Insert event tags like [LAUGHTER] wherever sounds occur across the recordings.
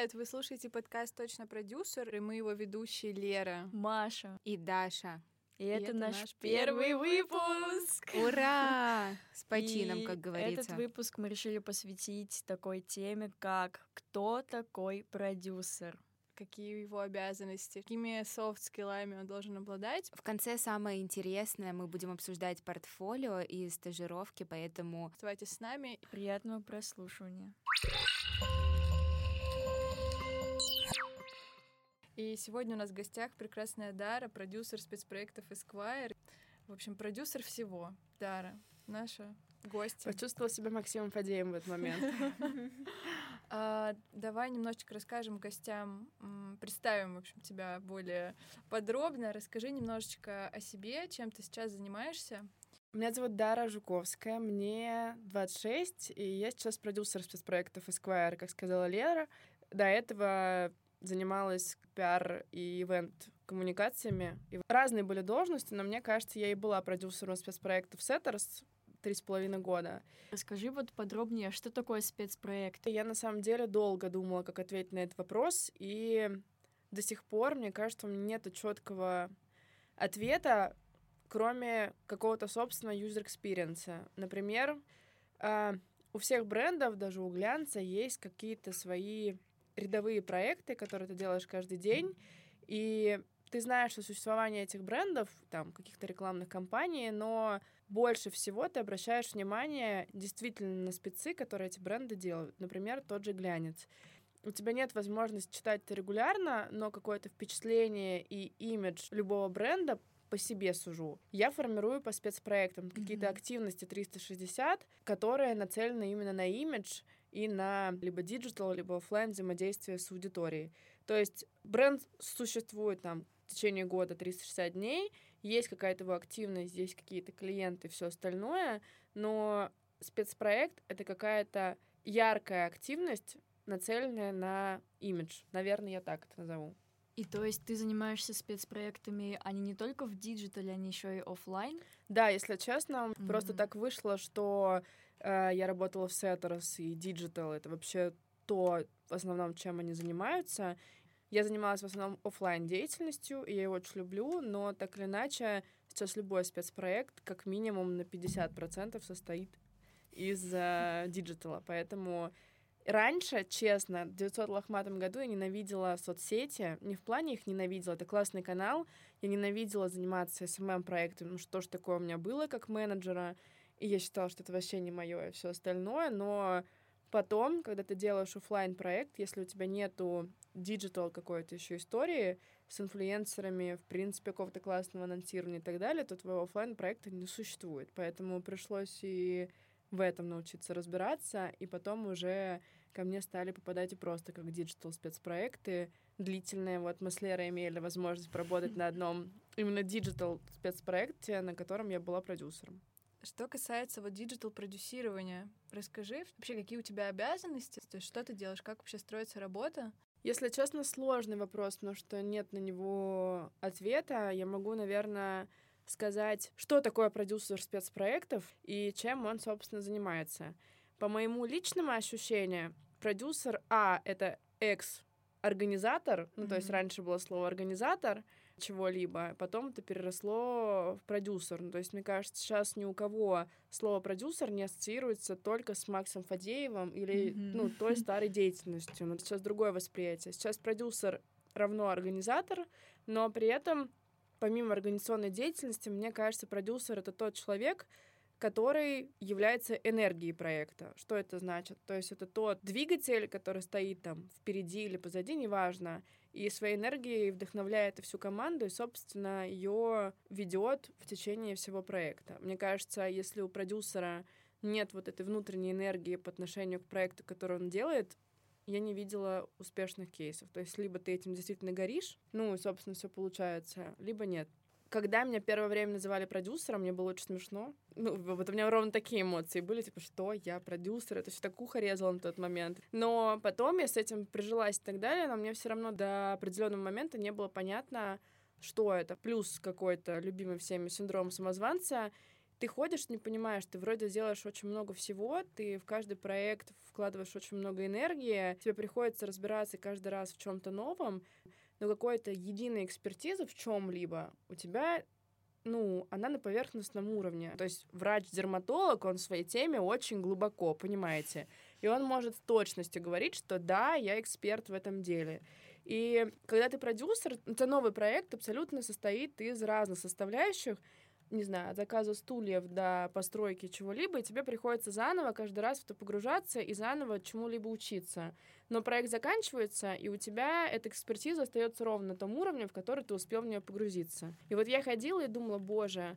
Привет! Вы слушаете подкаст «Точно продюсер», и мы его ведущие Лера, Маша и Даша. И, и это, это наш, наш первый выпуск! Ура! [LAUGHS] С почином, и как говорится. Этот выпуск мы решили посвятить такой теме, как «Кто такой продюсер?» какие его обязанности, какими софт-скиллами он должен обладать. В конце самое интересное, мы будем обсуждать портфолио и стажировки, поэтому... Оставайтесь с нами. Приятного прослушивания. И сегодня у нас в гостях прекрасная Дара, продюсер спецпроектов Esquire. В общем, продюсер всего. Дара, наша гость. Почувствовала себя Максимом Фадеем в этот момент. [LAUGHS] А, давай немножечко расскажем гостям, представим, в общем, тебя более подробно. Расскажи немножечко о себе, чем ты сейчас занимаешься. Меня зовут Дара Жуковская, мне 26, и я сейчас продюсер спецпроектов Esquire, как сказала Лера. До этого занималась пиар и ивент коммуникациями. И разные были должности, но мне кажется, я и была продюсером спецпроектов Setters, три с половиной года. Расскажи вот подробнее, что такое спецпроект? Я на самом деле долго думала, как ответить на этот вопрос, и до сих пор, мне кажется, у меня нет четкого ответа, кроме какого-то собственного user experience. Например, а, у всех брендов, даже у глянца, есть какие-то свои рядовые проекты, которые ты делаешь каждый день, и ты знаешь о существовании этих брендов, там, каких-то рекламных кампаний, но больше всего ты обращаешь внимание действительно на спецы, которые эти бренды делают. Например, тот же глянец. У тебя нет возможности читать это регулярно, но какое-то впечатление и имидж любого бренда по себе сужу. Я формирую по спецпроектам mm-hmm. какие-то активности 360, которые нацелены именно на имидж и на либо digital, либо офлайн взаимодействие с аудиторией. То есть бренд существует там в течение года 360 дней, есть какая-то его активность, есть какие-то клиенты, все остальное, но спецпроект — это какая-то яркая активность, нацеленная на имидж. Наверное, я так это назову. И то есть ты занимаешься спецпроектами, они не только в диджитале, они еще и офлайн? Да, если честно, mm-hmm. просто так вышло, что э, я работала в Setters и digital это вообще то, в основном, чем они занимаются. Я занималась в основном офлайн деятельностью, и я ее очень люблю, но так или иначе сейчас любой спецпроект как минимум на 50% состоит из э, диджитала, поэтому Раньше, честно, в 900 лохматом году я ненавидела соцсети. Не в плане их ненавидела, это классный канал. Я ненавидела заниматься SMM-проектом, ну что ж такое у меня было как менеджера. И я считала, что это вообще не мое и все остальное. Но потом, когда ты делаешь офлайн проект если у тебя нету диджитал какой-то еще истории с инфлюенсерами, в принципе, какого-то классного анонсирования и так далее, то твоего офлайн проекта не существует. Поэтому пришлось и в этом научиться разбираться, и потом уже ко мне стали попадать и просто как диджитал спецпроекты длительные. Вот мы с Лерой имели возможность поработать на одном именно диджитал спецпроекте, на котором я была продюсером. Что касается вот диджитал продюсирования, расскажи вообще, какие у тебя обязанности, то есть что ты делаешь, как вообще строится работа? Если честно, сложный вопрос, потому что нет на него ответа. Я могу, наверное, сказать, что такое продюсер спецпроектов и чем он, собственно, занимается. По моему личному ощущению, продюсер А — это экс организатор, ну, mm-hmm. то есть раньше было слово организатор чего-либо, потом это переросло в продюсер. Ну, то есть, мне кажется, сейчас ни у кого слово продюсер не ассоциируется только с Максом Фадеевым или, mm-hmm. ну, той [LAUGHS] старой деятельностью. Но сейчас другое восприятие. Сейчас продюсер равно организатор, но при этом помимо организационной деятельности, мне кажется, продюсер — это тот человек, который является энергией проекта. Что это значит? То есть это тот двигатель, который стоит там впереди или позади, неважно, и своей энергией вдохновляет всю команду, и, собственно, ее ведет в течение всего проекта. Мне кажется, если у продюсера нет вот этой внутренней энергии по отношению к проекту, который он делает, я не видела успешных кейсов. То есть либо ты этим действительно горишь, ну, и, собственно, все получается, либо нет. Когда меня первое время называли продюсером, мне было очень смешно. Ну, вот у меня ровно такие эмоции были, типа, что я продюсер, это все так ухо резало на тот момент. Но потом я с этим прижилась и так далее, но мне все равно до определенного момента не было понятно, что это. Плюс какой-то любимый всеми синдром самозванца, ты ходишь, не понимаешь, ты вроде делаешь очень много всего, ты в каждый проект вкладываешь очень много энергии, тебе приходится разбираться каждый раз в чем-то новом, но какой-то единой экспертизы в чем-либо у тебя ну, она на поверхностном уровне. То есть врач-дерматолог, он в своей теме очень глубоко, понимаете? И он может с точностью говорить, что да, я эксперт в этом деле. И когда ты продюсер, это новый проект абсолютно состоит из разных составляющих, не знаю, от заказа стульев до постройки чего-либо, и тебе приходится заново каждый раз в это погружаться и заново чему-либо учиться. Но проект заканчивается, и у тебя эта экспертиза остается ровно на том уровне, в который ты успел в нее погрузиться. И вот я ходила и думала, боже,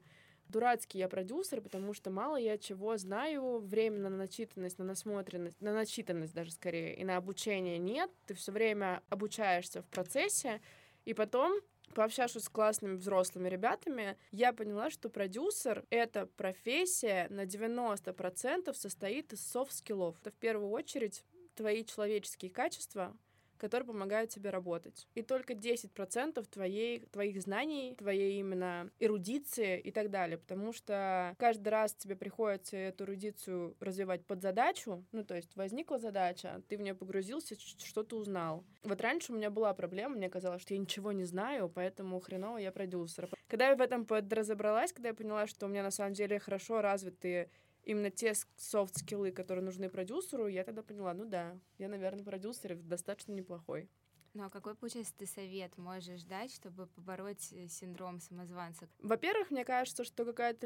дурацкий я продюсер, потому что мало я чего знаю, времени на начитанность, на насмотренность, на начитанность даже скорее, и на обучение нет, ты все время обучаешься в процессе, и потом пообщавшись с классными взрослыми ребятами, я поняла, что продюсер — это профессия на 90% состоит из софт-скиллов. Это в первую очередь твои человеческие качества, которые помогают тебе работать. И только 10% твоей, твоих знаний, твоей именно эрудиции и так далее. Потому что каждый раз тебе приходится эту эрудицию развивать под задачу. Ну, то есть возникла задача, ты в нее погрузился, что-то узнал. Вот раньше у меня была проблема, мне казалось, что я ничего не знаю, поэтому хреново я продюсер. Когда я в этом подразобралась, когда я поняла, что у меня на самом деле хорошо развиты именно те софт-скиллы, которые нужны продюсеру, я тогда поняла, ну да, я, наверное, продюсер достаточно неплохой. Ну а какой, получается, ты совет можешь дать, чтобы побороть э, синдром самозванца? Во-первых, мне кажется, что какая-то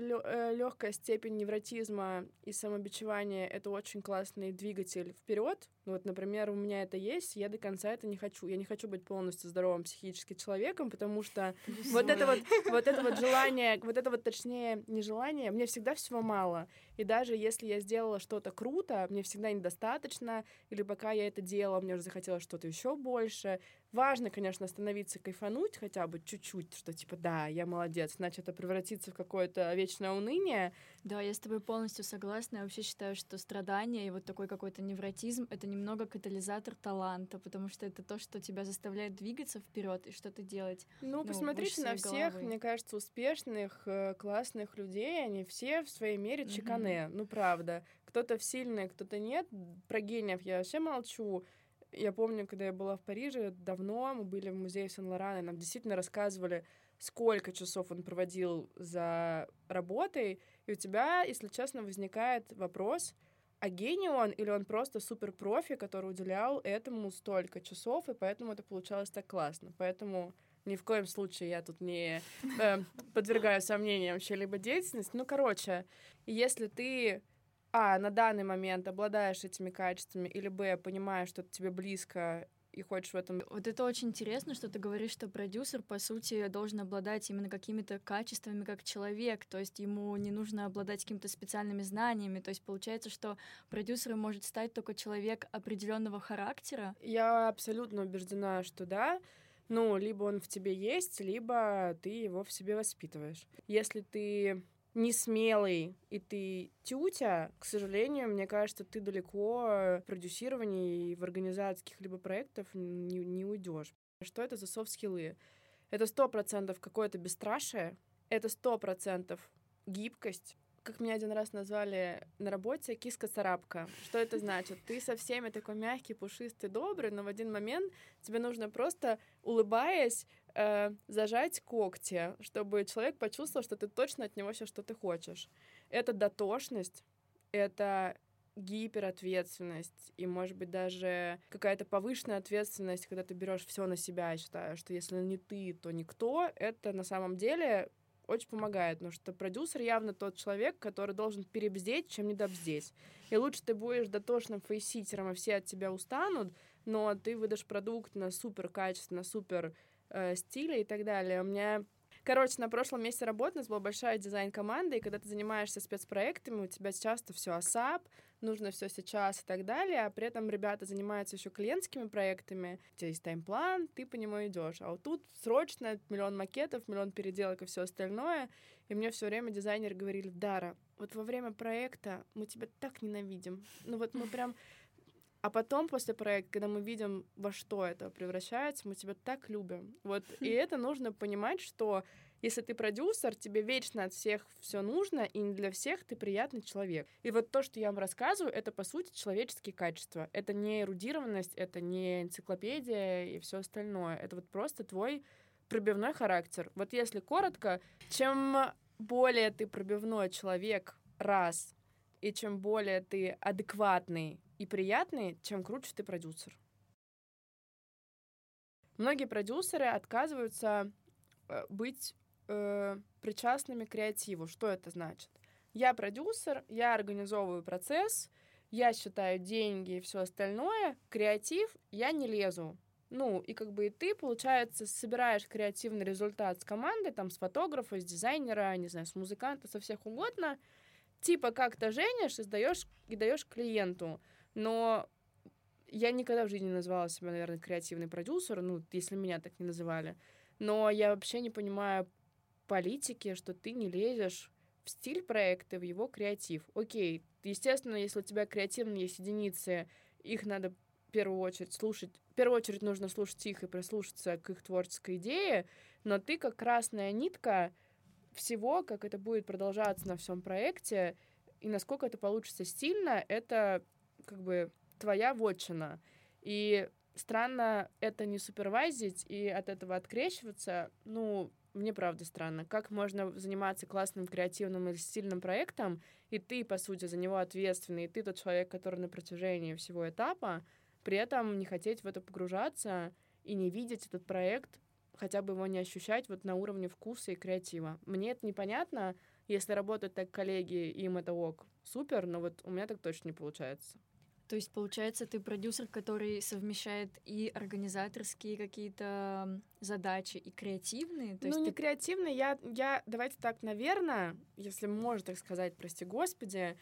легкая степень невротизма и самобичевания — это очень классный двигатель вперед. Ну вот, например, у меня это есть, я до конца это не хочу. Я не хочу быть полностью здоровым психически человеком, потому что вот это вот, вот это вот желание, вот это вот, точнее, не желание, мне всегда всего мало. И даже если я сделала что-то круто, мне всегда недостаточно, или пока я это делала, мне уже захотелось что-то еще больше. Важно, конечно, остановиться, кайфануть хотя бы чуть-чуть, что типа, да, я молодец, иначе это превратится в какое-то вечное уныние. Да, я с тобой полностью согласна. Я вообще считаю, что страдания и вот такой какой-то невротизм — это немного катализатор таланта, потому что это то, что тебя заставляет двигаться вперед и что-то делать. Ну, ну посмотрите на всех, головой. мне кажется, успешных, э, классных людей, они все в своей мере чеканы, mm-hmm. ну правда. Кто-то сильный, кто-то нет. Про гениев я вообще молчу. Я помню, когда я была в Париже давно, мы были в музее Сен-Лоран, и нам действительно рассказывали, сколько часов он проводил за работой, и у тебя, если честно, возникает вопрос, а гений он или он просто супер профи, который уделял этому столько часов, и поэтому это получалось так классно. Поэтому ни в коем случае я тут не э, подвергаю сомнениям чьей-либо деятельность. Ну, короче, если ты а, на данный момент обладаешь этими качествами, или б, понимаешь, что это тебе близко и хочешь в этом... Вот это очень интересно, что ты говоришь, что продюсер, по сути, должен обладать именно какими-то качествами как человек, то есть ему не нужно обладать какими-то специальными знаниями, то есть получается, что продюсером может стать только человек определенного характера. Я абсолютно убеждена, что да, ну, либо он в тебе есть, либо ты его в себе воспитываешь. Если ты не смелый и ты тютя, к сожалению, мне кажется, ты далеко в продюсировании и в организациях либо проектов не, не уйдешь. Что это за софт-скиллы? Это сто процентов какое-то бесстрашие, это сто процентов гибкость, как меня один раз назвали на работе, киска-царапка. Что это значит? Ты со всеми такой мягкий, пушистый, добрый, но в один момент тебе нужно просто, улыбаясь, э, зажать когти, чтобы человек почувствовал, что ты точно от него все, что ты хочешь. Это дотошность, это гиперответственность и, может быть, даже какая-то повышенная ответственность, когда ты берешь все на себя, я считаю, что если не ты, то никто, это на самом деле очень помогает, потому что продюсер явно тот человек, который должен перебздеть, чем недобздеть. И лучше ты будешь дотошным фейситером, и все от тебя устанут, но ты выдашь продукт на супер качество, на супер э, стиле и так далее. У меня Короче, на прошлом месте работы у нас была большая дизайн-команда, и когда ты занимаешься спецпроектами, у тебя часто все ASAP, нужно все сейчас и так далее, а при этом ребята занимаются еще клиентскими проектами, у тебя есть таймплан, ты по нему идешь. А вот тут срочно миллион макетов, миллион переделок и все остальное. И мне все время дизайнеры говорили, Дара, вот во время проекта мы тебя так ненавидим. Ну вот мы прям а потом, после проекта, когда мы видим, во что это превращается, мы тебя так любим. Вот, [LAUGHS] и это нужно понимать, что Если ты продюсер, тебе вечно от всех все нужно, и не для всех ты приятный человек. И вот то, что я вам рассказываю, это, по сути, человеческие качества. Это не эрудированность, это не энциклопедия и все остальное. Это вот просто твой пробивной характер. Вот если коротко, чем более ты пробивной человек, раз, и чем более ты адекватный и приятный, чем круче ты продюсер. Многие продюсеры отказываются э, быть э, причастными к креативу. Что это значит? Я продюсер, я организовываю процесс, я считаю деньги и все остальное, креатив я не лезу. Ну, и как бы и ты, получается, собираешь креативный результат с командой, там, с фотографа, с дизайнера, не знаю, с музыканта, со всех угодно, типа как-то женишь и сдаешь и даешь клиенту. Но я никогда в жизни не называла себя, наверное, креативный продюсер, ну, если меня так не называли. Но я вообще не понимаю политики, что ты не лезешь в стиль проекта, в его креатив. Окей, естественно, если у тебя креативные есть единицы, их надо в первую очередь слушать. В первую очередь нужно слушать их и прислушаться к их творческой идее, но ты как красная нитка всего, как это будет продолжаться на всем проекте, и насколько это получится стильно, это как бы твоя вотчина. И странно это не супервайзить и от этого открещиваться, ну, мне правда странно. Как можно заниматься классным, креативным или стильным проектом, и ты, по сути, за него ответственный, и ты тот человек, который на протяжении всего этапа, при этом не хотеть в это погружаться и не видеть этот проект, хотя бы его не ощущать вот на уровне вкуса и креатива. Мне это непонятно, если работают так коллеги, им это ок, супер, но вот у меня так точно не получается. То есть, получается, ты продюсер, который совмещает и организаторские какие-то задачи, и креативные? То ну, есть не ты... креативные, я, я, давайте так, наверное, если можно так сказать, прости господи,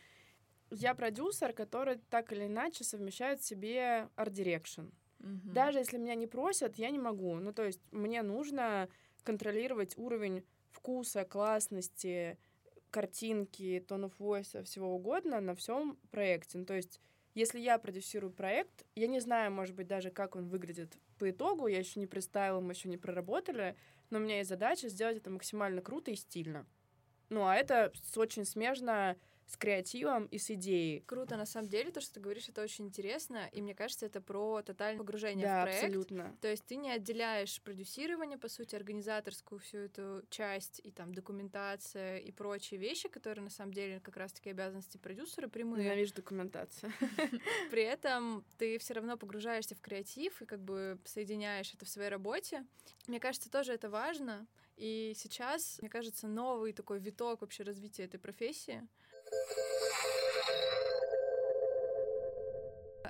я продюсер, который так или иначе совмещает в себе art direction. Мгм. Даже если меня не просят, я не могу. Ну, то есть мне нужно контролировать уровень вкуса, классности, картинки, tone of voice, всего угодно на всем проекте. Ну, то есть если я продюсирую проект, я не знаю, может быть, даже как он выглядит по итогу, я еще не представила, мы еще не проработали, но у меня есть задача сделать это максимально круто и стильно. Ну, а это очень смежно с креативом и с идеей. Круто, на самом деле, то, что ты говоришь, это очень интересно, и мне кажется, это про тотальное погружение Да, в проект. абсолютно. То есть ты не отделяешь продюсирование, по сути, организаторскую всю эту часть и там документация и прочие вещи, которые на самом деле как раз-таки обязанности продюсера прямые. Ненавижу документацию. [LAUGHS] При этом ты все равно погружаешься в креатив и как бы соединяешь это в своей работе. Мне кажется, тоже это важно. И сейчас, мне кажется, новый такой виток вообще развития этой профессии.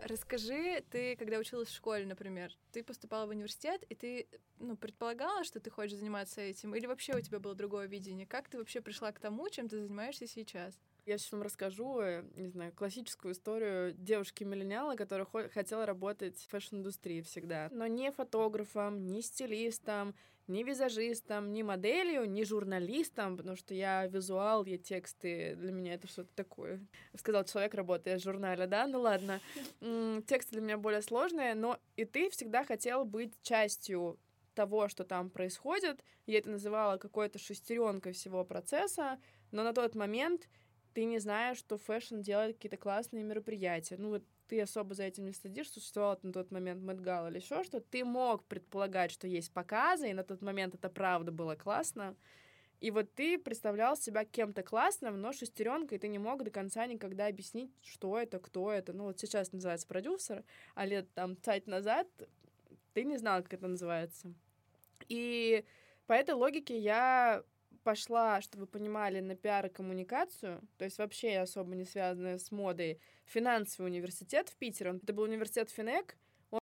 Расскажи, ты, когда училась в школе, например, ты поступала в университет, и ты, ну, предполагала, что ты хочешь заниматься этим, или вообще у тебя было другое видение? Как ты вообще пришла к тому, чем ты занимаешься сейчас? Я сейчас вам расскажу, э, не знаю, классическую историю девушки-миллениала, которая хо- хотела работать в фэшн-индустрии всегда. Но не фотографом, не стилистом, не визажистом, не моделью, не журналистом, потому что я визуал, я тексты, для меня это что-то такое. Сказал человек, работая в журнале, да? Ну ладно. Тексты для меня более сложные, но и ты всегда хотел быть частью того, что там происходит. Я это называла какой-то шестеренкой всего процесса, но на тот момент ты не знаешь, что фэшн делает какие-то классные мероприятия. Ну вот ты особо за этим не следишь, существовал на тот момент Met Gala или еще что ты мог предполагать, что есть показы, и на тот момент это правда было классно. И вот ты представлял себя кем-то классным, но шестеренкой ты не мог до конца никогда объяснить, что это, кто это. Ну вот сейчас называется продюсер, а лет там пять назад ты не знал, как это называется. И по этой логике я пошла, чтобы вы понимали, на пиар и коммуникацию, то есть вообще особо не связанная с модой, финансовый университет в Питере. Это был университет Финек. Он,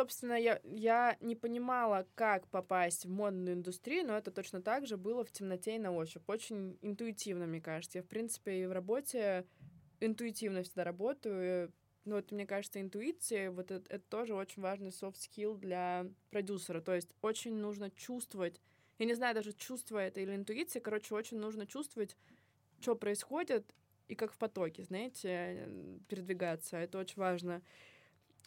собственно, я, я не понимала, как попасть в модную индустрию, но это точно так же было в темноте и на ощупь. Очень интуитивно, мне кажется. Я, в принципе, и в работе интуитивно всегда работаю. Ну, вот, мне кажется, интуиция, вот это, это тоже очень важный soft skill для продюсера. То есть очень нужно чувствовать я не знаю даже, чувство это или интуиция, короче, очень нужно чувствовать, что происходит, и как в потоке, знаете, передвигаться. Это очень важно.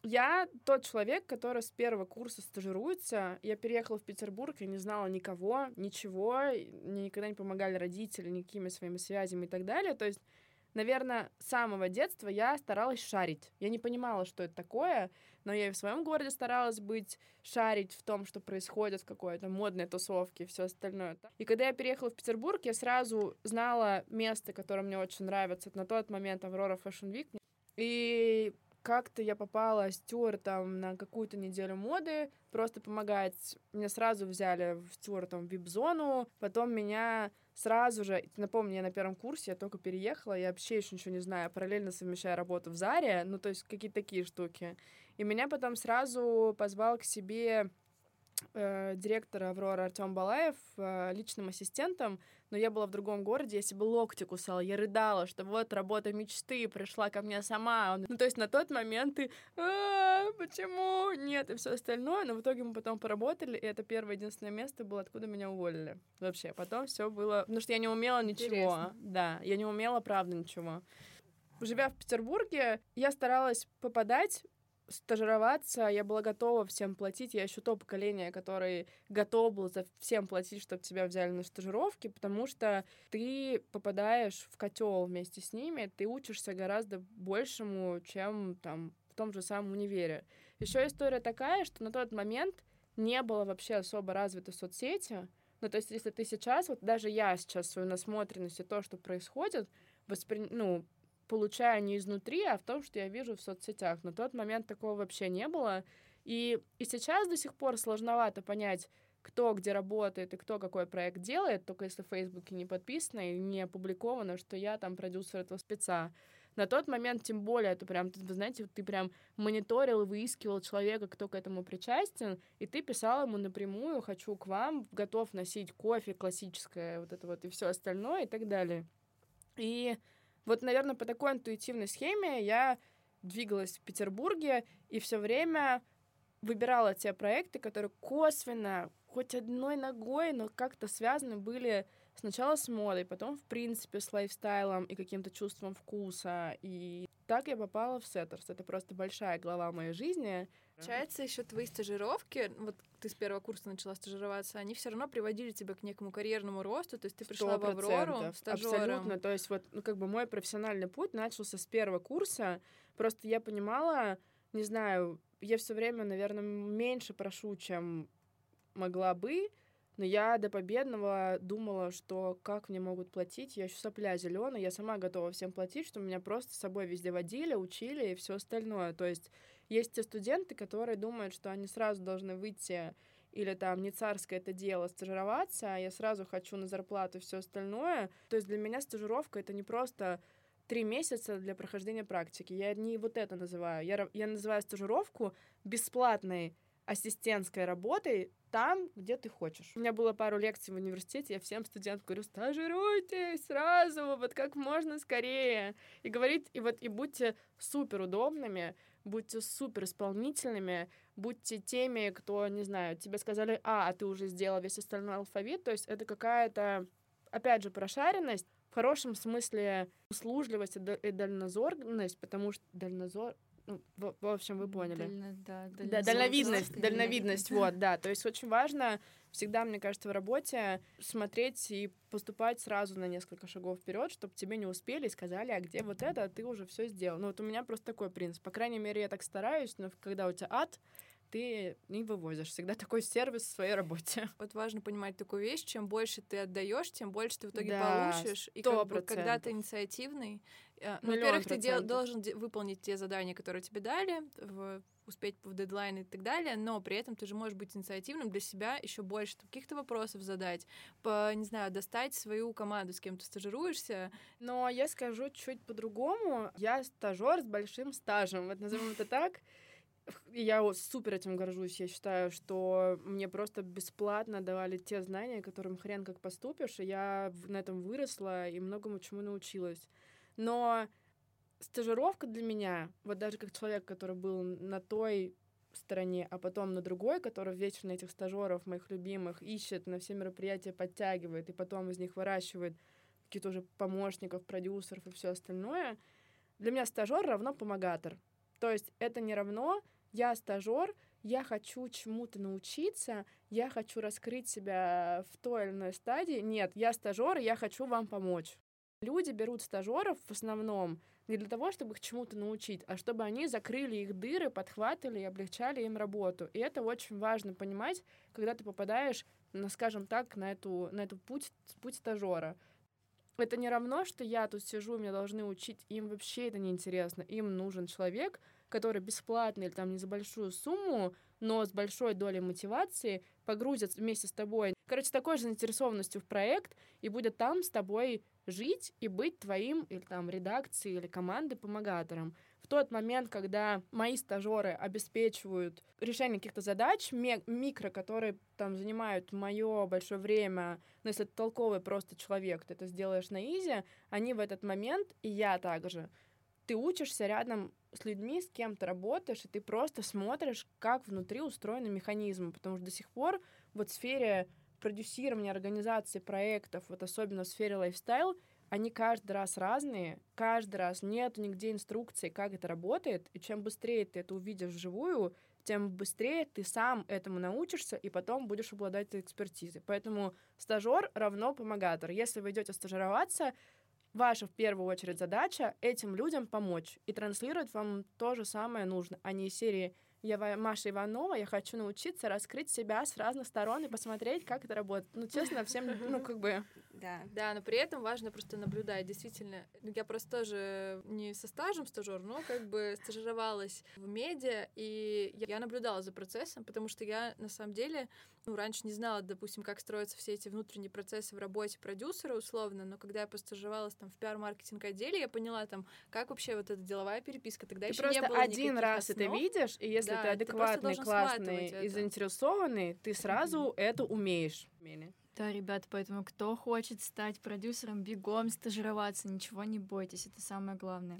Я тот человек, который с первого курса стажируется. Я переехала в Петербург, я не знала никого, ничего, мне никогда не помогали родители никакими своими связями и так далее. То есть, наверное, с самого детства я старалась шарить. Я не понимала, что это такое, но я и в своем городе старалась быть, шарить в том, что происходит в какой-то модной тусовке и все остальное. И когда я переехала в Петербург, я сразу знала место, которое мне очень нравится. Это на тот момент Аврора Fashion Week. И как-то я попала с Стюартом на какую-то неделю моды, просто помогать. Меня сразу взяли в Стюартом в вип-зону, потом меня сразу же, напомню, я на первом курсе, я только переехала, я вообще еще ничего не знаю, параллельно совмещаю работу в Заре, ну, то есть какие-то такие штуки. И меня потом сразу позвал к себе э, директора Аврора Артем Балаев э, личным ассистентом, но я была в другом городе, я себе локти кусала, я рыдала, что вот работа мечты пришла ко мне сама. Ну, то есть на тот момент ты «А, почему нет и все остальное, но в итоге мы потом поработали, и это первое единственное место было, откуда меня уволили. Вообще, потом все было, потому что я не умела ничего. Интересно. Да, я не умела, правда, ничего. Живя в Петербурге, я старалась попадать стажироваться, я была готова всем платить. Я еще то поколение, которое готов был за всем платить, чтобы тебя взяли на стажировки, потому что ты попадаешь в котел вместе с ними, ты учишься гораздо большему, чем там в том же самом универе. Еще история такая, что на тот момент не было вообще особо развиты соцсети. Ну, то есть, если ты сейчас, вот даже я сейчас свою насмотренность и то, что происходит, воспри... ну, получаю не изнутри, а в том, что я вижу в соцсетях. На тот момент такого вообще не было. И, и сейчас до сих пор сложновато понять, кто где работает и кто какой проект делает, только если в Фейсбуке не подписано и не опубликовано, что я там продюсер этого спеца. На тот момент, тем более, это прям, вы знаете, ты прям мониторил выискивал человека, кто к этому причастен, и ты писал ему напрямую, хочу к вам, готов носить кофе классическое, вот это вот, и все остальное, и так далее. И вот, наверное, по такой интуитивной схеме я двигалась в Петербурге и все время выбирала те проекты, которые косвенно, хоть одной ногой, но как-то связаны были сначала с модой, потом, в принципе, с лайфстайлом и каким-то чувством вкуса. И так я попала в Setters. Это просто большая глава моей жизни. Получается, еще твои стажировки, вот ты с первого курса начала стажироваться, они все равно приводили тебя к некому карьерному росту, то есть ты пришла в Аврору стажером. Абсолютно, то есть вот, ну, как бы мой профессиональный путь начался с первого курса, просто я понимала, не знаю, я все время, наверное, меньше прошу, чем могла бы, но я до победного думала, что как мне могут платить, я еще сопля зеленая, я сама готова всем платить, что меня просто с собой везде водили, учили и все остальное. То есть есть те студенты, которые думают, что они сразу должны выйти или там не царское это дело стажироваться, а я сразу хочу на зарплату все остальное. То есть для меня стажировка это не просто три месяца для прохождения практики. Я не вот это называю. Я, я называю стажировку бесплатной ассистентской работой там, где ты хочешь. У меня было пару лекций в университете, я всем студентам говорю, стажируйтесь сразу, вот как можно скорее. И говорить, и вот, и будьте супер удобными, будьте супер исполнительными, будьте теми, кто, не знаю, тебе сказали А, а ты уже сделал весь остальной алфавит, то есть это какая-то, опять же, прошаренность, в хорошем смысле услужливость и дальнозорность, потому что дальнозор, ну, в, в общем, вы поняли. Дально, да, да, дальновидность, дальновидность, вот, да. То есть очень важно всегда, мне кажется, в работе смотреть и поступать сразу на несколько шагов вперед, чтобы тебе не успели и сказали, а где вот это, а ты уже все сделал. Ну вот у меня просто такой принцип. По крайней мере, я так стараюсь, но когда у тебя ад, ты не вывозишь. Всегда такой сервис в своей работе. Вот важно понимать такую вещь, чем больше ты отдаешь, тем больше ты в итоге да, получишь. И как бы, когда ты инициативный, ну, во-первых, ты дел, должен выполнить те задания, которые тебе дали, в, успеть в дедлайн и так далее, но при этом ты же можешь быть инициативным для себя, еще больше каких-то вопросов задать, по, не знаю, достать свою команду, с кем ты стажируешься. Но я скажу чуть по-другому. Я стажер с большим стажем, вот назовем это так. [LAUGHS] Я супер этим горжусь. Я считаю, что мне просто бесплатно давали те знания, которым хрен как поступишь, и я на этом выросла и многому чему научилась. Но стажировка для меня, вот даже как человек, который был на той стороне, а потом на другой, который вечно этих стажеров, моих любимых, ищет, на все мероприятия подтягивает, и потом из них выращивает каких-то уже помощников, продюсеров и все остальное, для меня стажер равно помогатор. То есть это не равно я стажер, я хочу чему-то научиться, я хочу раскрыть себя в той или иной стадии. Нет, я стажер, я хочу вам помочь. Люди берут стажеров в основном не для того, чтобы их чему-то научить, а чтобы они закрыли их дыры, подхватывали и облегчали им работу. И это очень важно понимать, когда ты попадаешь, ну, скажем так, на эту, на эту путь, путь стажера. Это не равно, что я тут сижу, меня должны учить, им вообще это не интересно. Им нужен человек, который бесплатно или там не за большую сумму, но с большой долей мотивации погрузят вместе с тобой, короче, такой же заинтересованностью в проект и будет там с тобой жить и быть твоим или там редакцией или командой помогатором. В тот момент, когда мои стажеры обеспечивают решение каких-то задач, микро, которые там занимают мое большое время, но если ты толковый просто человек, ты это сделаешь на изи, они в этот момент, и я также, ты учишься рядом с людьми, с кем ты работаешь, и ты просто смотришь, как внутри устроены механизмы, потому что до сих пор вот в сфере продюсирования, организации проектов, вот особенно в сфере лайфстайл, они каждый раз разные, каждый раз нет нигде инструкции, как это работает, и чем быстрее ты это увидишь вживую, тем быстрее ты сам этому научишься и потом будешь обладать экспертизой. Поэтому стажер равно помогатор. Если вы идете стажироваться, ваша в первую очередь задача этим людям помочь и транслировать вам то же самое нужно, а не из серии я Маша Иванова, я хочу научиться раскрыть себя с разных сторон и посмотреть, как это работает. Ну, честно, всем, ну, как бы... Да. Да, но при этом важно просто наблюдать. Действительно, ну, я просто тоже не со стажем стажер, но как бы стажировалась в медиа, и я наблюдала за процессом, потому что я на самом деле ну, раньше не знала, допустим, как строятся все эти внутренние процессы в работе продюсера условно, но когда я постажировалась там в пиар-маркетинг отделе, я поняла там, как вообще вот эта деловая переписка. Тогда ты еще просто не было один раз основ. это видишь, и если да, ты адекватный, ты классный и заинтересованный, ты сразу mm-hmm. это умеешь. Да, ребят, поэтому кто хочет стать продюсером, бегом стажироваться, ничего не бойтесь, это самое главное.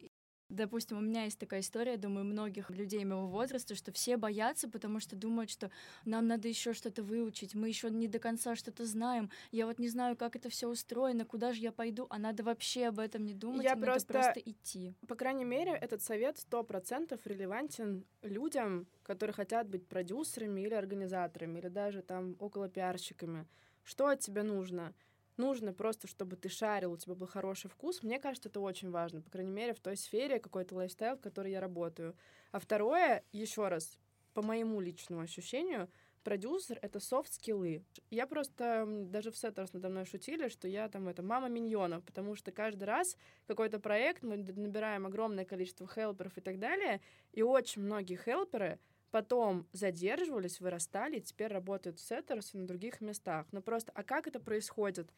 Допустим, у меня есть такая история, думаю, многих людей моего возраста, что все боятся, потому что думают, что нам надо еще что-то выучить, мы еще не до конца что-то знаем, я вот не знаю, как это все устроено, куда же я пойду, а надо вообще об этом не думать, я просто, просто идти. По крайней мере, этот совет сто процентов релевантен людям, которые хотят быть продюсерами или организаторами, или даже там около пиарщиками. Что от тебя нужно? Нужно просто, чтобы ты шарил, у тебя был хороший вкус. Мне кажется, это очень важно, по крайней мере, в той сфере какой-то лайфстайл, в которой я работаю. А второе, еще раз, по моему личному ощущению, продюсер — это софт-скиллы. Я просто, даже в Setters надо мной шутили, что я там это мама миньонов, потому что каждый раз какой-то проект, мы набираем огромное количество хелперов и так далее, и очень многие хелперы — потом задерживались, вырастали, и теперь работают в Сеттерс и на других местах. Но просто, а как это происходит?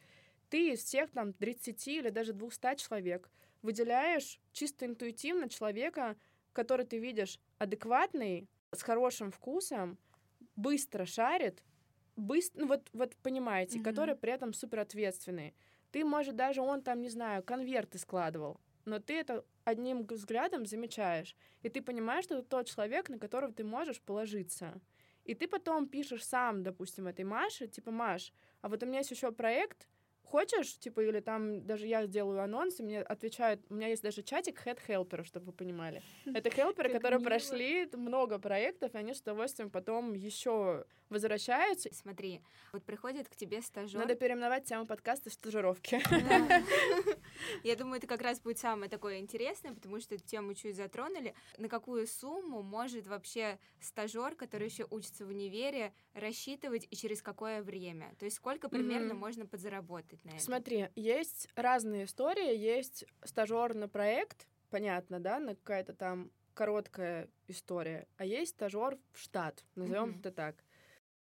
Ты из всех там 30 или даже 200 человек выделяешь чисто интуитивно человека, который ты видишь адекватный, с хорошим вкусом, быстро шарит, быстро, ну вот, вот понимаете, mm-hmm. который при этом супер ответственный. Ты, может, даже он там, не знаю, конверты складывал, но ты это одним взглядом замечаешь, и ты понимаешь, что это тот человек, на которого ты можешь положиться. И ты потом пишешь сам, допустим, этой Маше, типа, Маш, а вот у меня есть еще проект, хочешь, типа, или там даже я сделаю анонс, и мне отвечают, у меня есть даже чатик helper, чтобы вы понимали. [LAUGHS] Это хелперы, которые прошли много проектов, и они с удовольствием потом еще возвращаются. Смотри, вот приходит к тебе стажер. Надо переименовать тему подкаста стажировки. [LAUGHS] Я думаю, это как раз будет самое такое интересное, потому что эту тему чуть затронули. На какую сумму может вообще стажер, который еще учится в универе, рассчитывать и через какое время? То есть сколько примерно можно подзаработать? работать на этом? Смотри, есть разные истории. Есть стажер на проект, понятно, да, на какая-то там короткая история, а есть стажер в штат, назовем mm-hmm. это так.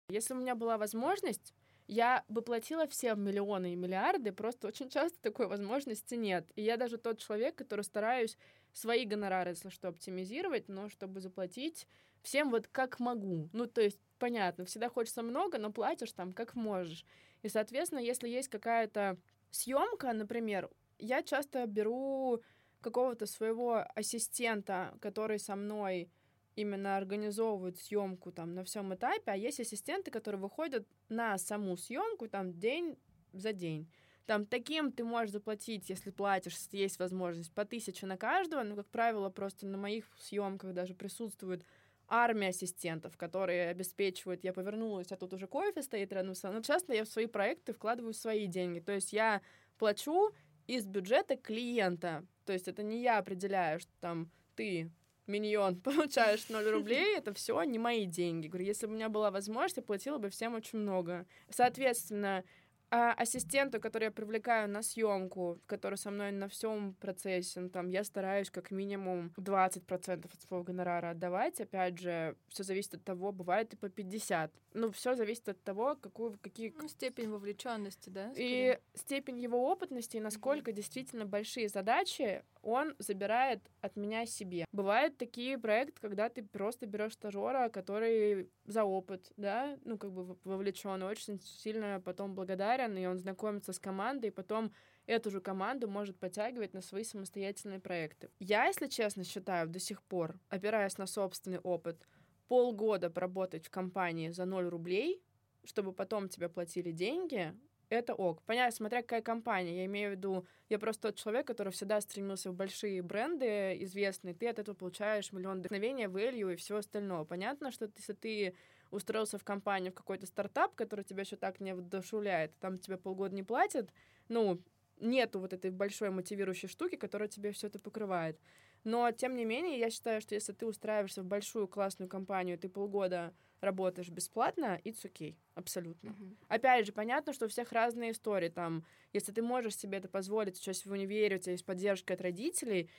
Если у меня была возможность, я бы платила всем миллионы и миллиарды, просто очень часто такой возможности нет. И я даже тот человек, который стараюсь свои гонорары, если что, оптимизировать, но чтобы заплатить всем вот как могу. Ну, то есть, понятно, всегда хочется много, но платишь там как можешь. И, соответственно, если есть какая-то съемка, например, я часто беру какого-то своего ассистента, который со мной именно организовывает съемку там на всем этапе, а есть ассистенты, которые выходят на саму съемку там день за день. Там таким ты можешь заплатить, если платишь, есть возможность, по тысяче на каждого, но, как правило, просто на моих съемках даже присутствуют армия ассистентов, которые обеспечивают, я повернулась, а тут уже кофе стоит рядом со мной. Честно, я в свои проекты вкладываю свои деньги. То есть я плачу из бюджета клиента. То есть это не я определяю, что там ты миньон, [LAUGHS] получаешь 0 рублей, [LAUGHS] это все не мои деньги. Говорю, если бы у меня была возможность, я платила бы всем очень много. Соответственно, а ассистенту, который я привлекаю на съемку, который со мной на всем процессе, ну, там, я стараюсь как минимум 20% от своего гонорара отдавать. Опять же, все зависит от того, бывает и по 50. Ну, все зависит от того, какую, какие... Ну, степень вовлеченности, да? Скорее? И степень его опытности, и насколько mm-hmm. действительно большие задачи он забирает от меня себе. Бывают такие проекты, когда ты просто берешь стажера, который за опыт, да, ну, как бы вовлечен, очень сильно потом благодарен, и он знакомится с командой, и потом эту же команду может подтягивать на свои самостоятельные проекты. Я, если честно, считаю до сих пор, опираясь на собственный опыт, полгода поработать в компании за 0 рублей, чтобы потом тебе платили деньги, это ок. Понятно, смотря какая компания. Я имею в виду, я просто тот человек, который всегда стремился в большие бренды известные. Ты от этого получаешь миллион вдохновения, value и всего остального. Понятно, что если ты устроился в компанию, в какой-то стартап, который тебя еще так не вдохновляет, там тебе полгода не платят, ну, нету вот этой большой мотивирующей штуки, которая тебе все это покрывает. Но, тем не менее, я считаю, что если ты устраиваешься в большую классную компанию, ты полгода работаешь бесплатно, it's okay, абсолютно. Mm-hmm. Опять же, понятно, что у всех разные истории. Там, если ты можешь себе это позволить, сейчас в универе у тебя есть поддержка от родителей,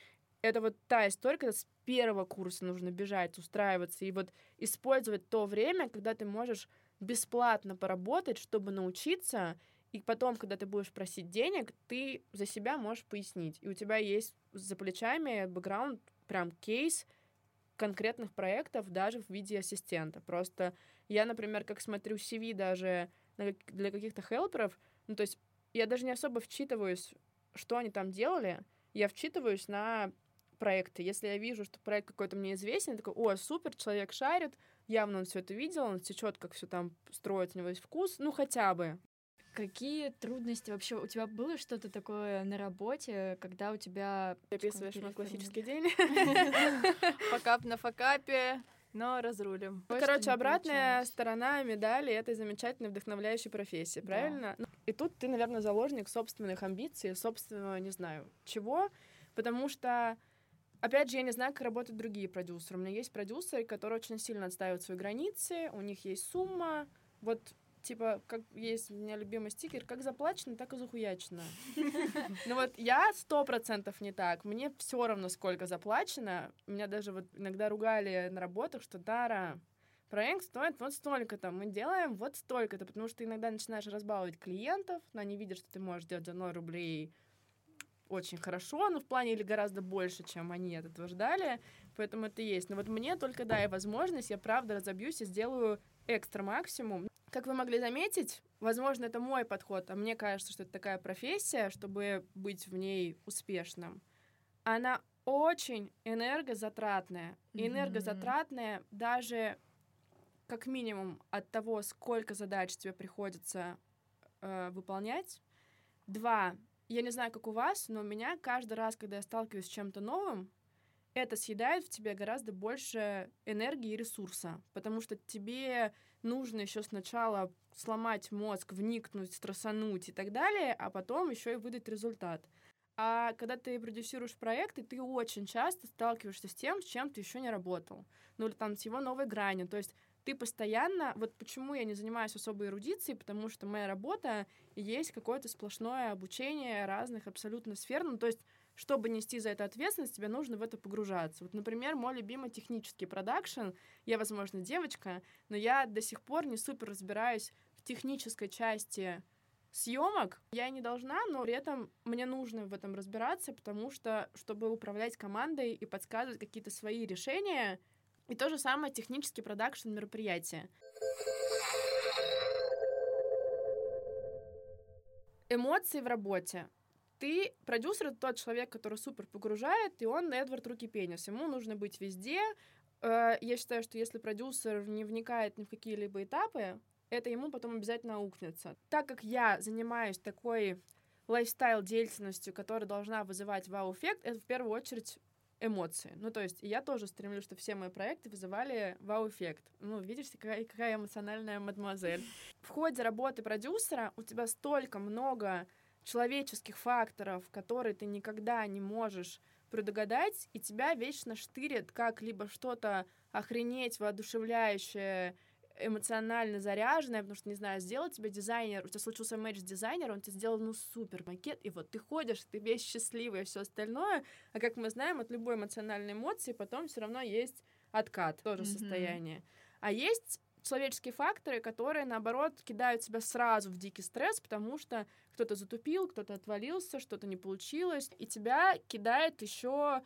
это вот та история, когда с первого курса нужно бежать, устраиваться и вот использовать то время, когда ты можешь бесплатно поработать, чтобы научиться, и потом, когда ты будешь просить денег, ты за себя можешь пояснить. И у тебя есть за плечами бэкграунд, прям кейс, конкретных проектов даже в виде ассистента. Просто я, например, как смотрю CV даже для каких-то хелперов, ну, то есть я даже не особо вчитываюсь, что они там делали, я вчитываюсь на проекты. Если я вижу, что проект какой-то мне известен, я такой, о, супер, человек шарит, явно он все это видел, он течет, как все там строится, у него есть вкус, ну хотя бы. Какие трудности вообще у тебя было что-то такое на работе, когда у тебя описываешь мой классический день? [LAUGHS] Факап на факапе, но разрулим. Короче, обратная сторона медали этой замечательной вдохновляющей профессии, правильно? Ну, и тут ты, наверное, заложник собственных амбиций, собственного, не знаю, чего, потому что Опять же, я не знаю, как работают другие продюсеры. У меня есть продюсеры, которые очень сильно отстаивают свои границы, у них есть сумма. Вот типа, как есть у меня любимый стикер, как заплачено, так и захуячено. Ну вот я сто процентов не так. Мне все равно, сколько заплачено. Меня даже вот иногда ругали на работах, что Дара, проект стоит вот столько-то, мы делаем вот столько-то, потому что иногда начинаешь разбаловать клиентов, но они видят, что ты можешь делать за 0 рублей очень хорошо, но в плане или гораздо больше, чем они от этого ждали, поэтому это есть. Но вот мне только дай возможность, я правда разобьюсь и сделаю экстра максимум. Как вы могли заметить, возможно, это мой подход, а мне кажется, что это такая профессия, чтобы быть в ней успешным. Она очень энергозатратная. И энергозатратная даже как минимум от того, сколько задач тебе приходится э, выполнять. Два, я не знаю, как у вас, но у меня каждый раз, когда я сталкиваюсь с чем-то новым, это съедает в тебе гораздо больше энергии и ресурса, потому что тебе нужно еще сначала сломать мозг, вникнуть, стрессануть и так далее, а потом еще и выдать результат. А когда ты продюсируешь проекты, ты очень часто сталкиваешься с тем, с чем ты еще не работал. Ну или там с его новой гранью. То есть ты постоянно... Вот почему я не занимаюсь особой эрудицией, потому что моя работа есть какое-то сплошное обучение разных абсолютно сфер. Ну, то есть чтобы нести за это ответственность, тебе нужно в это погружаться. Вот, например, мой любимый технический продакшн. Я, возможно, девочка, но я до сих пор не супер разбираюсь в технической части съемок. Я не должна, но при этом мне нужно в этом разбираться, потому что, чтобы управлять командой и подсказывать какие-то свои решения, и то же самое технический продакшн мероприятия. Эмоции в работе ты, продюсер, это тот человек, который супер погружает, и он Эдвард руки пенис. Ему нужно быть везде. Э, я считаю, что если продюсер не вникает ни в какие-либо этапы, это ему потом обязательно аукнется. Так как я занимаюсь такой лайфстайл деятельностью, которая должна вызывать вау-эффект, это в первую очередь эмоции. Ну, то есть я тоже стремлюсь, что все мои проекты вызывали вау-эффект. Ну, видишь, какая, какая эмоциональная мадемуазель. В ходе работы продюсера у тебя столько много человеческих факторов, которые ты никогда не можешь предугадать, и тебя вечно штырит как либо что-то охренеть, воодушевляющее, эмоционально заряженная, потому что, не знаю, сделал тебе дизайнер, у тебя случился матч с дизайнером, он тебе сделал, ну, супер макет, и вот ты ходишь, ты весь счастливый и все остальное, а как мы знаем, от любой эмоциональной эмоции потом все равно есть откат, тоже mm-hmm. состояние. А есть человеческие факторы, которые, наоборот, кидают тебя сразу в дикий стресс, потому что кто-то затупил, кто-то отвалился, что-то не получилось, и тебя кидает еще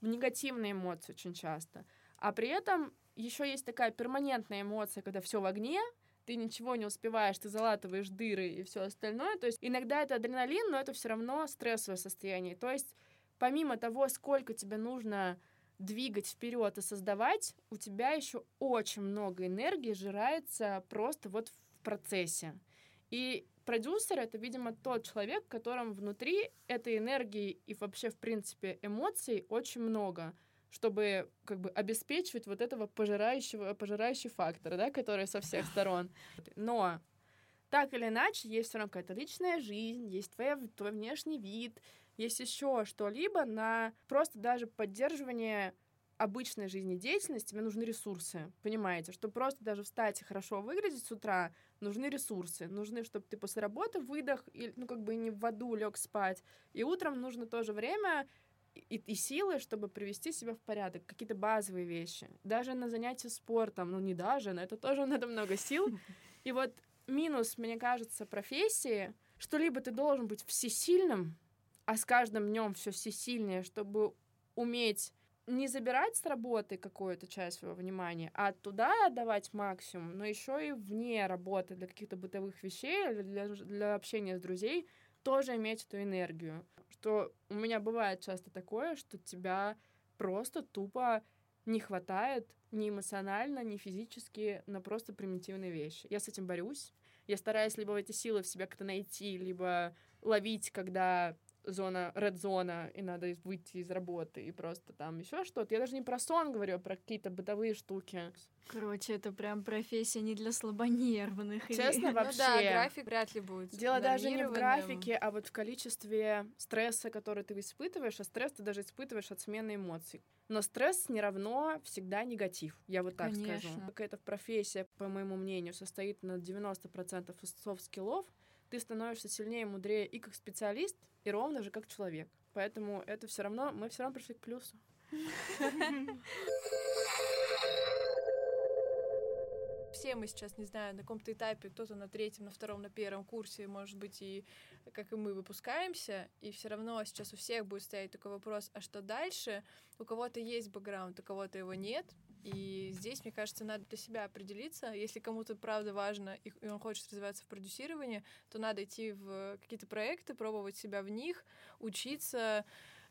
в негативные эмоции очень часто. А при этом еще есть такая перманентная эмоция, когда все в огне, ты ничего не успеваешь, ты залатываешь дыры и все остальное. То есть иногда это адреналин, но это все равно стрессовое состояние. То есть помимо того, сколько тебе нужно двигать вперед и создавать, у тебя еще очень много энергии жирается просто вот в процессе. И продюсер это, видимо, тот человек, в котором внутри этой энергии и вообще, в принципе, эмоций очень много чтобы как бы обеспечивать вот этого пожирающего, пожирающий фактор, да, который со всех сторон. Но так или иначе, есть все равно какая-то личная жизнь, есть твоя, твой внешний вид, есть еще что-либо на просто даже поддерживание обычной жизнедеятельности. Тебе нужны ресурсы, понимаете, что просто даже встать и хорошо выглядеть с утра, нужны ресурсы, нужны, чтобы ты после работы выдох, и, ну, как бы не в аду лег спать, и утром нужно тоже время и, и силы, чтобы привести себя в порядок, какие-то базовые вещи. Даже на занятия спортом, ну не даже, но это тоже [LAUGHS] надо много сил. И вот минус, мне кажется, профессии, что либо ты должен быть всесильным, а с каждым днем все всесильнее, чтобы уметь не забирать с работы какую-то часть своего внимания, а туда отдавать максимум, но еще и вне работы для каких-то бытовых вещей, для, для общения с друзей, тоже иметь эту энергию что у меня бывает часто такое, что тебя просто тупо не хватает ни эмоционально, ни физически на просто примитивные вещи. Я с этим борюсь. Я стараюсь либо эти силы в себя как-то найти, либо ловить, когда зона, red зона, и надо выйти из работы, и просто там еще что-то. Я даже не про сон говорю, а про какие-то бытовые штуки. Короче, это прям профессия не для слабонервных. Честно, вообще. [LAUGHS] Ну да, график вряд ли будет Дело даже не в графике, а вот в количестве стресса, который ты испытываешь, а стресс ты даже испытываешь от смены эмоций. Но стресс не равно всегда негатив, я вот так Конечно. скажу. Какая-то профессия, по моему мнению, состоит на 90% из софт-скиллов, ты становишься сильнее мудрее и как специалист, и ровно же как человек. Поэтому это все равно, мы все равно пришли к плюсу. Все мы сейчас, не знаю, на каком-то этапе, кто-то на третьем, на втором, на первом курсе, может быть, и как и мы выпускаемся, и все равно сейчас у всех будет стоять такой вопрос, а что дальше? У кого-то есть бэкграунд, у кого-то его нет, и здесь, мне кажется, надо для себя определиться. Если кому-то правда важно, и он хочет развиваться в продюсировании, то надо идти в какие-то проекты, пробовать себя в них, учиться,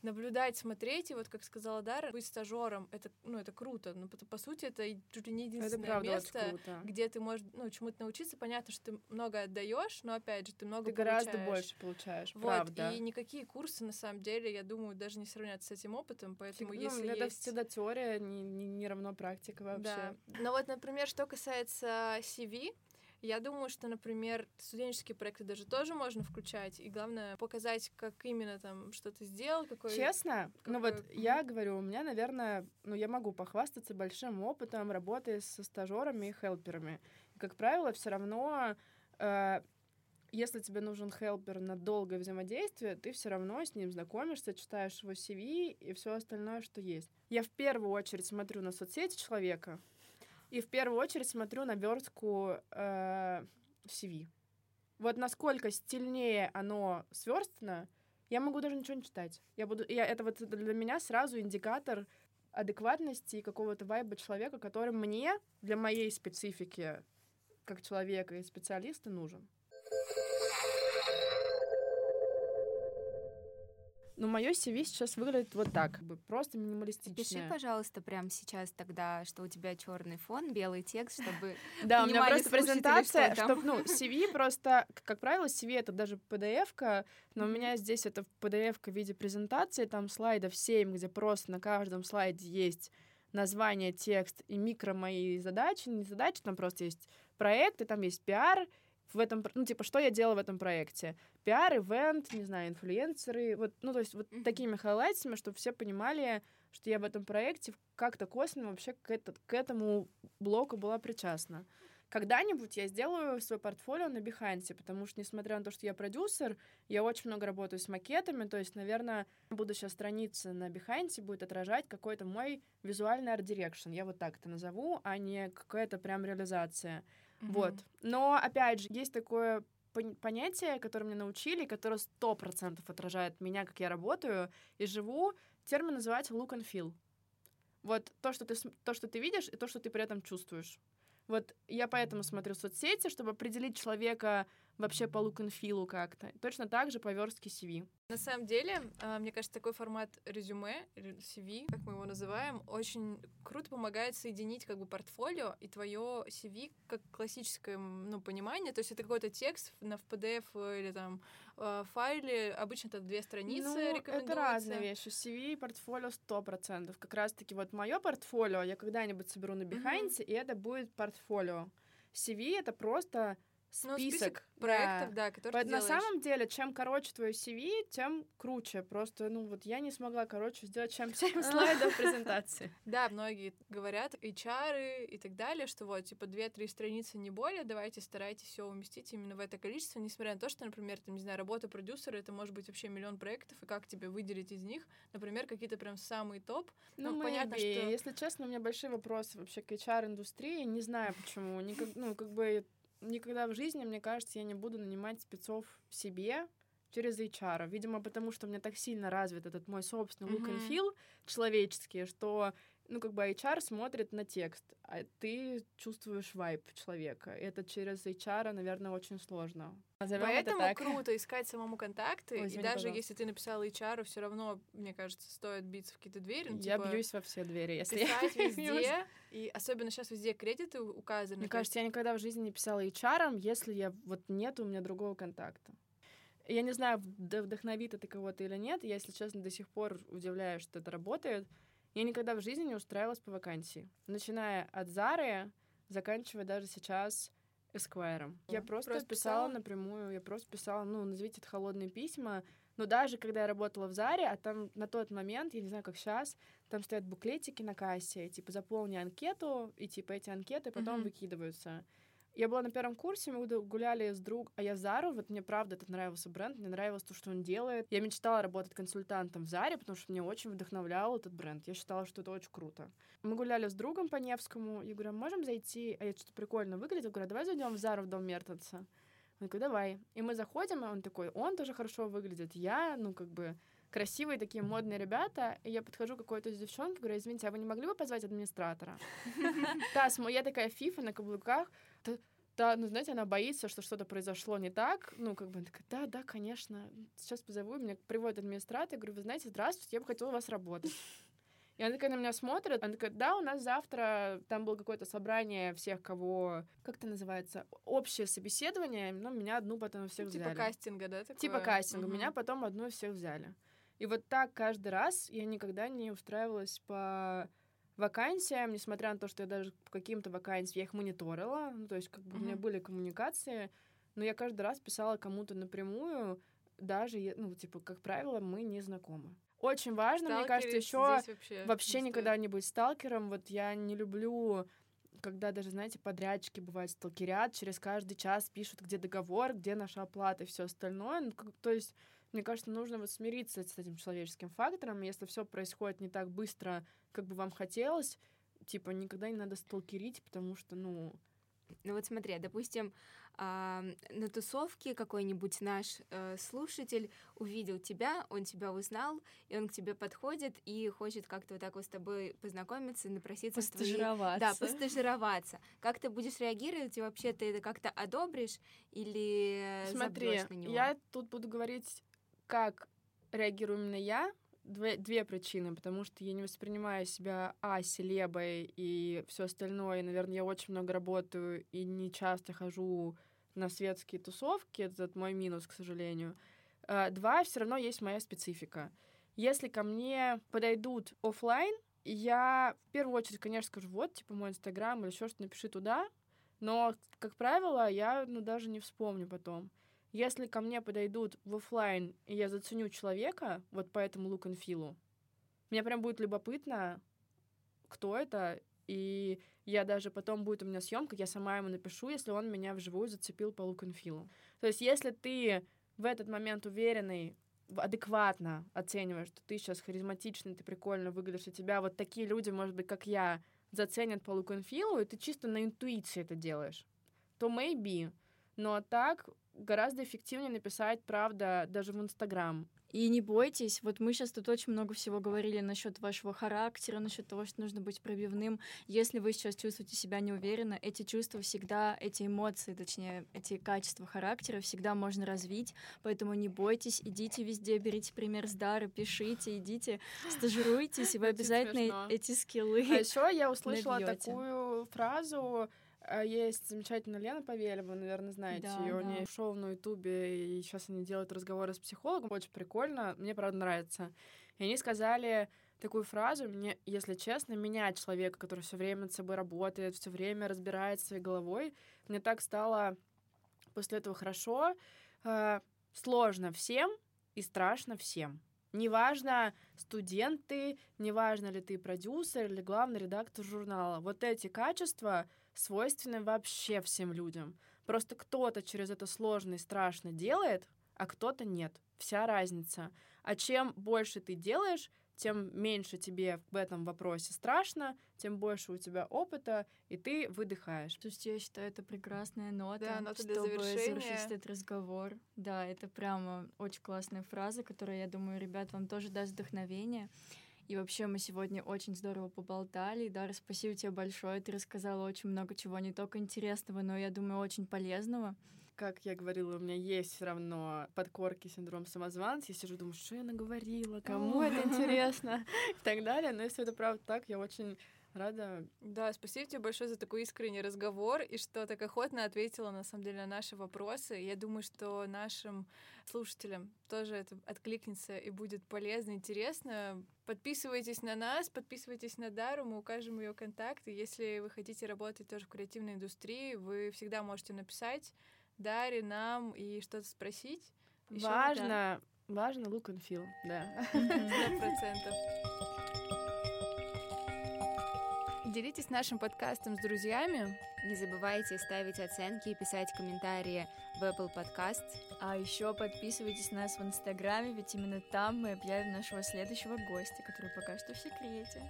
наблюдать, смотреть, и вот, как сказала Дара, быть стажером, это, ну, это круто, но по, по сути это чуть ли не единственное правда место, где ты можешь, ну, чему-то научиться. Понятно, что ты много отдаешь, но, опять же, ты много Ты получаешь. гораздо больше получаешь, вот, правда. и никакие курсы, на самом деле, я думаю, даже не сравнятся с этим опытом, поэтому ну, если это есть... всегда теория, не, не, не равно практика вообще. Да. Но вот, например, что касается CV, я думаю, что, например, студенческие проекты даже тоже можно включать, и главное показать, как именно там что ты сделал, какой... Честно? Какой... Ну вот я говорю, у меня, наверное, ну я могу похвастаться большим опытом работы со стажерами и хелперами. И, как правило, все равно э, если тебе нужен хелпер на долгое взаимодействие, ты все равно с ним знакомишься, читаешь его CV и все остальное, что есть. Я в первую очередь смотрю на соцсети человека, и в первую очередь смотрю на верстку э, CV. Вот насколько стильнее оно сверстано, я могу даже ничего не читать. Я буду, я, это вот для меня сразу индикатор адекватности и какого-то вайба человека, который мне для моей специфики как человека и специалиста нужен. Ну, мое CV сейчас выглядит вот так, как бы просто минималистично. Пиши, пожалуйста, прямо сейчас тогда, что у тебя черный фон, белый текст, чтобы [LAUGHS] Да, у меня просто презентация, чтобы, ну, [LAUGHS] CV просто, как правило, CV это даже PDF-ка, но у меня здесь это PDF-ка в виде презентации, там слайдов 7, где просто на каждом слайде есть название, текст и микро мои задачи, не задачи, там просто есть проект, и там есть пиар, в этом, ну, типа, что я делала в этом проекте? Пиар, ивент, не знаю, инфлюенсеры, вот, ну, то есть вот Мгм. такими хайлайтсами, чтобы все понимали, что я в этом проекте как-то косвенно вообще к, этот, к этому блоку была причастна. Когда-нибудь я сделаю свое портфолио на Behance, потому что, несмотря на то, что я продюсер, я очень много работаю с макетами, то есть, наверное, будущая страница на Behance будет отражать какой-то мой визуальный art direction, я вот так это назову, а не какая-то прям реализация. Вот. Но, опять же, есть такое пон- понятие, которое мне научили, которое сто процентов отражает меня, как я работаю и живу. Термин называется look and feel. Вот то, что ты, то, что ты видишь, и то, что ты при этом чувствуешь. Вот я поэтому смотрю соцсети, чтобы определить человека вообще по look and feel как-то. Точно так же по верстке CV. На самом деле, а, мне кажется, такой формат резюме, CV, как мы его называем, очень круто помогает соединить как бы портфолио и твое CV как классическое ну, понимание. То есть это какой-то текст на в PDF или там э, файле. Обычно это две страницы ну, это разные вещи. CV и портфолио сто процентов. Как раз-таки вот мое портфолио я когда-нибудь соберу на Behance, и это будет портфолио. CV — это просто Ну, список, список да. проектов, да, которые Вот ты на самом деле, чем короче твое CV, тем круче. Просто, ну вот я не смогла, короче, сделать чем 7 [LAUGHS] слайдов презентации. Да, многие говорят, HR и так далее, что вот, типа, 2-3 страницы не более, давайте старайтесь все уместить именно в это количество, несмотря на то, что, например, там, не знаю, работа продюсера, это может быть вообще миллион проектов, и как тебе выделить из них, например, какие-то прям самые топ. Ну, Ну, понятно, что- Если честно, у меня большие вопросы вообще к HR-индустрии. Не знаю почему. Никак, ну, как бы никогда в жизни, мне кажется, я не буду нанимать спецов себе через HR. Видимо, потому что у меня так сильно развит этот мой собственный look and feel человеческий, что ну, как бы HR смотрит на текст, а ты чувствуешь вайб человека. Это через HR, наверное, очень сложно. Назовём это Поэтому так. круто искать самому контакты, Ой, и извини, даже пожалуйста. если ты написала HR, все равно, мне кажется, стоит биться в какие-то двери. ну, Я типа, бьюсь во все двери, если писать [LAUGHS] везде, и особенно сейчас везде кредиты указаны. Мне кажется, я никогда в жизни не писала HR, если я вот нет у меня другого контакта. И Я не знаю, вд- вдохновит это кого-то или нет. Я, если честно, до сих пор удивляюсь, что это работает. Я никогда в жизни не устраивалась по вакансии. Начиная от Зары, заканчивая даже сейчас Esquire. Я просто, просто писала писала? напрямую, я просто писала, ну, назовите это холодные письма. Но даже когда я работала в Заре, а там на тот момент, я не знаю, как сейчас, там стоят буклетики на кассе, типа, заполни анкету, и, типа, эти анкеты потом Мгм. выкидываются. Я была на первом курсе, мы гу- гуляли с друг, а я Зару, вот мне правда этот нравился бренд, мне нравилось то, что он делает. Я мечтала работать консультантом в Заре, потому что меня очень вдохновлял этот бренд. Я считала, что это очень круто. Мы гуляли с другом по Невскому, я говорю, «А можем зайти, а я что-то прикольно выглядит, я говорю, «А давай зайдем в Зару в дом Мертенца. Он такой, давай. И мы заходим, и он такой, он тоже хорошо выглядит. Я, ну, как бы, красивые такие модные ребята. И я подхожу к какой-то девчонке, говорю, извините, а вы не могли бы позвать администратора? [LAUGHS] Да, я такая фифа на каблуках. Та, ну, знаете, она боится, что что-то произошло не так. Ну, как бы, она такая, да, да, конечно, сейчас позову. Меня приводит администратор. Я говорю, вы знаете, здравствуйте, я бы хотела у вас работать. [LAUGHS] И она такая на меня смотрит, она такая, да, у нас завтра, там было какое-то собрание всех, кого, как это называется, общее собеседование, но меня одну потом всех Ну, взяли. типа кастинга, да? Такое? Типа кастинга. Мгм. Меня потом одну всех взяли. И вот так каждый раз я никогда не устраивалась по вакансиям, несмотря на то, что я даже по каким-то вакансиям, я их мониторила, ну, то есть как бы у меня были коммуникации, но я каждый раз писала кому-то напрямую, даже, ну, типа, как правило, мы не знакомы. Очень важно, мне кажется, еще вообще, вообще никогда не быть сталкером. Вот я не люблю, когда даже, знаете, подрядчики бывают сталкерят, через каждый час пишут, где договор, где наша оплата и все остальное. Ну, как- то есть, мне кажется, нужно вот смириться с этим человеческим фактором. Если все происходит не так быстро, как бы вам хотелось, типа, никогда не надо сталкерить, потому что, ну, Ну вот смотри, допустим, а, на тусовке какой-нибудь наш э, слушатель увидел тебя, он тебя узнал, и он к тебе подходит и хочет как-то вот так вот с тобой познакомиться, напроситься в твои... Постажироваться. Да, постажироваться. Как ты будешь реагировать, и вообще ты это как-то одобришь или Смотри, забьёшь на него? я тут буду говорить как реагирую именно я, две, две причины, потому что я не воспринимаю себя а селебой и все остальное. Наверное, я очень много работаю и не часто хожу на светские тусовки. Это мой минус, к сожалению. А, два, все равно есть моя специфика. Если ко мне подойдут офлайн, я в первую очередь, конечно, скажу, вот, типа, мой инстаграм или еще что-то, напиши туда. Но, как правило, я, ну, даже не вспомню потом. Если ко мне подойдут в офлайн, и я заценю человека, вот по этому look and feel, мне прям будет любопытно, кто это, и я даже потом будет у меня съемка, я сама ему напишу, если он меня вживую зацепил по look and feel. То есть если ты в этот момент уверенный, адекватно оцениваешь, что ты сейчас харизматичный, ты прикольно выглядишь, и тебя вот такие люди, может быть, как я, заценят по look and feel, и ты чисто на интуиции это делаешь, то maybe. Но так гораздо эффективнее написать, правда, даже в Инстаграм. И не бойтесь, вот мы сейчас тут очень много всего говорили насчет вашего характера, насчет того, что нужно быть пробивным. Если вы сейчас чувствуете себя неуверенно, эти чувства всегда, эти эмоции, точнее, эти качества характера всегда можно развить, поэтому не бойтесь, идите везде, берите пример с Дары, пишите, идите, стажируйтесь, и вы обязательно эти скиллы А еще я услышала такую фразу, есть замечательная Лена Павелева, наверное, знаете да, ее. Да. У нее шоу на Ютубе, и сейчас они делают разговоры с психологом. Очень прикольно, мне, правда, нравится. И они сказали такую фразу, мне, если честно, меня, человека, который все время над собой работает, все время разбирается своей головой, мне так стало после этого хорошо, э, сложно всем и страшно всем. Неважно, студенты, неважно ли ты продюсер или главный редактор журнала. Вот эти качества свойственны вообще всем людям. Просто кто-то через это сложно и страшно делает, а кто-то нет. Вся разница. А чем больше ты делаешь, тем меньше тебе в этом вопросе страшно, тем больше у тебя опыта, и ты выдыхаешь. То есть я считаю, это прекрасная нота, да, нота для чтобы завершения. завершить этот разговор. Да, это прямо очень классная фраза, которая, я думаю, ребят, вам тоже даст вдохновение. И вообще мы сегодня очень здорово поболтали. Дара, спасибо тебе большое. Ты рассказала очень много чего, не только интересного, но, я думаю, очень полезного. Как я говорила, у меня есть все равно подкорки синдром самозванца. Я сижу, думаю, что я наговорила, кому это интересно [LAUGHS] и так далее. Но если это правда так, я очень Рада. Да, спасибо тебе большое за такой искренний разговор и что так охотно ответила на самом деле на наши вопросы. Я думаю, что нашим слушателям тоже это откликнется и будет полезно, интересно. Подписывайтесь на нас, подписывайтесь на Дару, мы укажем ее контакты. Если вы хотите работать тоже в креативной индустрии, вы всегда можете написать Даре, нам и что-то спросить. Ещё важно, важно look and feel, да. [LAUGHS] Сто процентов. Делитесь нашим подкастом с друзьями. Не забывайте ставить оценки и писать комментарии в Apple Podcast. А еще подписывайтесь на нас в Инстаграме, ведь именно там мы объявим нашего следующего гостя, который пока что в секрете.